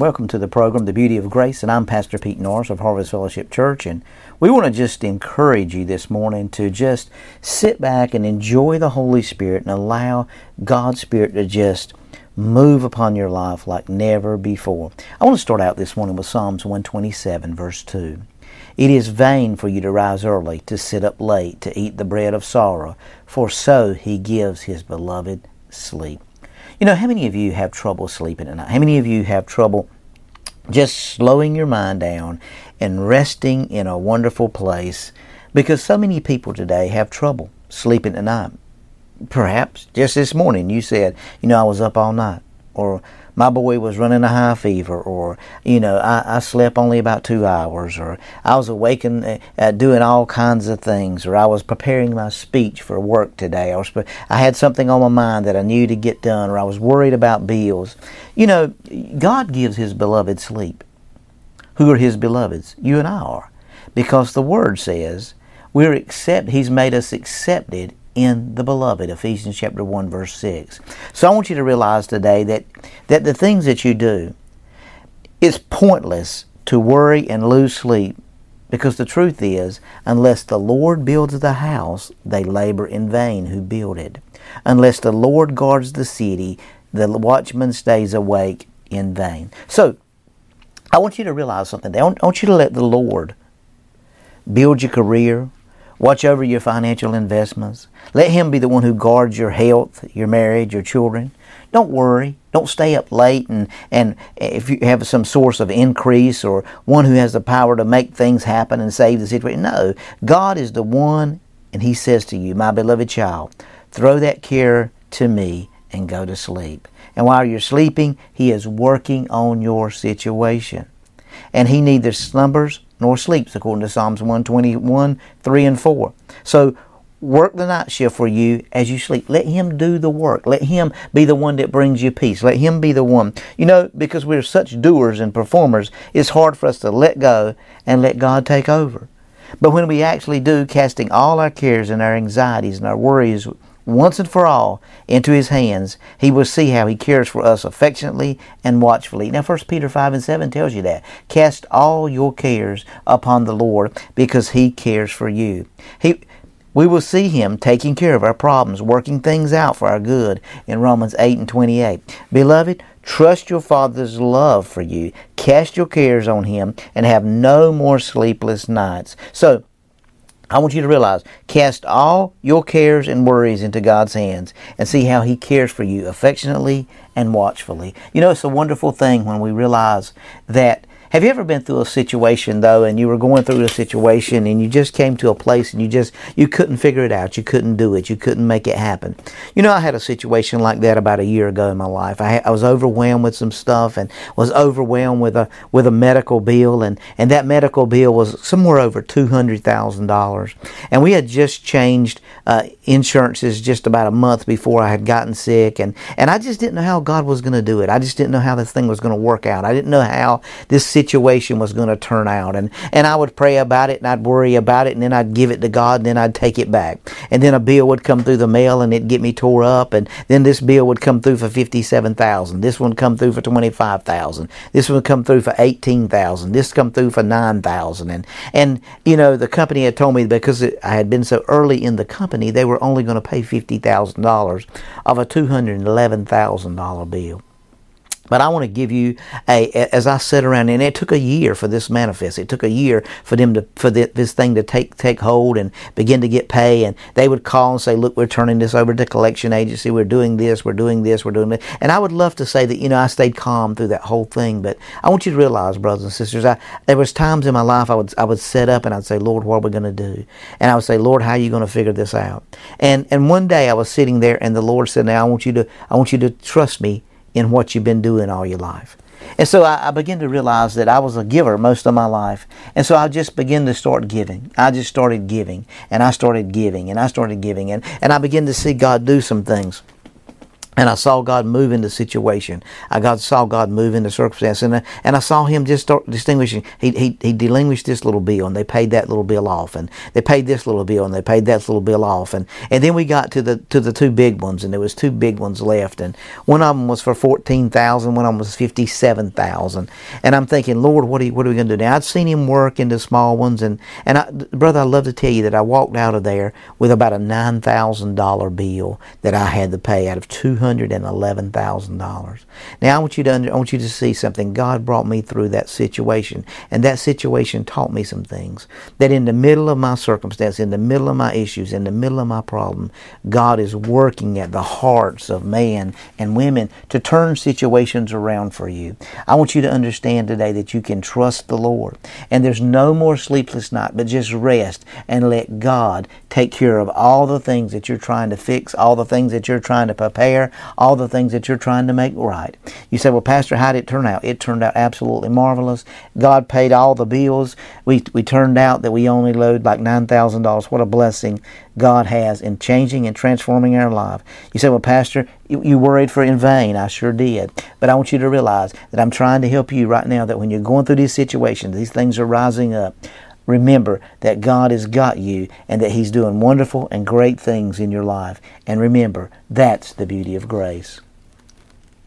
Welcome to the program, The Beauty of Grace, and I'm Pastor Pete Norris of Harvest Fellowship Church, and we want to just encourage you this morning to just sit back and enjoy the Holy Spirit and allow God's Spirit to just move upon your life like never before. I want to start out this morning with Psalms 127, verse 2. It is vain for you to rise early, to sit up late, to eat the bread of sorrow, for so he gives his beloved sleep. You know, how many of you have trouble sleeping at night? How many of you have trouble just slowing your mind down and resting in a wonderful place? Because so many people today have trouble sleeping at night. Perhaps just this morning you said, you know, I was up all night. Or my boy was running a high fever, or you know, I, I slept only about two hours, or I was awakened uh, doing all kinds of things, or I was preparing my speech for work today, I was I had something on my mind that I knew to get done, or I was worried about bills. You know, God gives His beloved sleep. Who are His beloveds? You and I are, because the Word says we're accept. He's made us accepted in the beloved ephesians chapter 1 verse 6 so i want you to realize today that that the things that you do it's pointless to worry and lose sleep because the truth is unless the lord builds the house they labor in vain who build it. Unless the lord guards the city the watchman stays awake in vain. So i want you to realize something i want you to let the lord build your career Watch over your financial investments. Let Him be the one who guards your health, your marriage, your children. Don't worry. Don't stay up late and, and if you have some source of increase or one who has the power to make things happen and save the situation. No, God is the one and He says to you, my beloved child, throw that care to me and go to sleep. And while you're sleeping, He is working on your situation. And He neither slumbers nor sleeps, according to Psalms 121, 3 and 4. So work the night shift for you as you sleep. Let Him do the work. Let Him be the one that brings you peace. Let Him be the one. You know, because we're such doers and performers, it's hard for us to let go and let God take over. But when we actually do, casting all our cares and our anxieties and our worries once and for all into his hands, he will see how he cares for us affectionately and watchfully. Now 1 Peter 5 and 7 tells you that. Cast all your cares upon the Lord because he cares for you. He we will see him taking care of our problems, working things out for our good in Romans 8 and 28. Beloved, trust your Father's love for you. Cast your cares on him and have no more sleepless nights. So, I want you to realize, cast all your cares and worries into God's hands and see how He cares for you affectionately and watchfully. You know, it's a wonderful thing when we realize that have you ever been through a situation though, and you were going through a situation, and you just came to a place, and you just you couldn't figure it out, you couldn't do it, you couldn't make it happen? You know, I had a situation like that about a year ago in my life. I, I was overwhelmed with some stuff, and was overwhelmed with a with a medical bill, and and that medical bill was somewhere over two hundred thousand dollars, and we had just changed uh, insurances just about a month before I had gotten sick, and and I just didn't know how God was going to do it. I just didn't know how this thing was going to work out. I didn't know how this situation was going to turn out. And, and I would pray about it and I'd worry about it and then I'd give it to God and then I'd take it back. And then a bill would come through the mail and it'd get me tore up. And then this bill would come through for 57000 This one come through for 25000 This one come through for 18000 This come through for 9000 And, and, you know, the company had told me because it, I had been so early in the company, they were only going to pay $50,000 of a $211,000 bill. But I want to give you a, as I sat around, and it took a year for this manifest. It took a year for them to, for the, this thing to take, take hold and begin to get pay. And they would call and say, look, we're turning this over to collection agency. We're doing this, we're doing this, we're doing this. And I would love to say that, you know, I stayed calm through that whole thing. But I want you to realize, brothers and sisters, I, there was times in my life I would, I would set up and I'd say, Lord, what are we going to do? And I would say, Lord, how are you going to figure this out? And, and one day I was sitting there and the Lord said, now I want you to, I want you to trust me in what you've been doing all your life. And so I, I began to realize that I was a giver most of my life. And so I just began to start giving. I just started giving and I started giving and I started giving and, and I began to see God do some things. And I saw God move in the situation. I got saw God move in the circumstance, and I, and I saw Him just start distinguishing. He, he he delinquished this little bill, and they paid that little bill off, and they paid this little bill, and they paid that little bill off, and and then we got to the to the two big ones, and there was two big ones left, and one of them was for fourteen thousand, one of them was fifty seven thousand, and I'm thinking, Lord, what are you, what are we going to do now? I'd seen Him work in the small ones, and and I, brother, I love to tell you that I walked out of there with about a nine thousand dollar bill that I had to pay out of two hundred $211,000. Now I want you to under, I want you to see something. God brought me through that situation, and that situation taught me some things. That in the middle of my circumstance, in the middle of my issues, in the middle of my problem, God is working at the hearts of men and women to turn situations around for you. I want you to understand today that you can trust the Lord, and there's no more sleepless night, but just rest and let God take care of all the things that you're trying to fix, all the things that you're trying to prepare, all the things that you're trying to make right. You say, well, Pastor, how did it turn out? It turned out absolutely marvelous. God paid all the bills. We, we turned out that we only load like $9,000. What a blessing God has in changing and transforming our life. You say, well, Pastor, you, you worried for in vain. I sure did. But I want you to realize that I'm trying to help you right now that when you're going through these situations, these things are rising up remember that God has got you and that He's doing wonderful and great things in your life. And remember, that's the beauty of grace.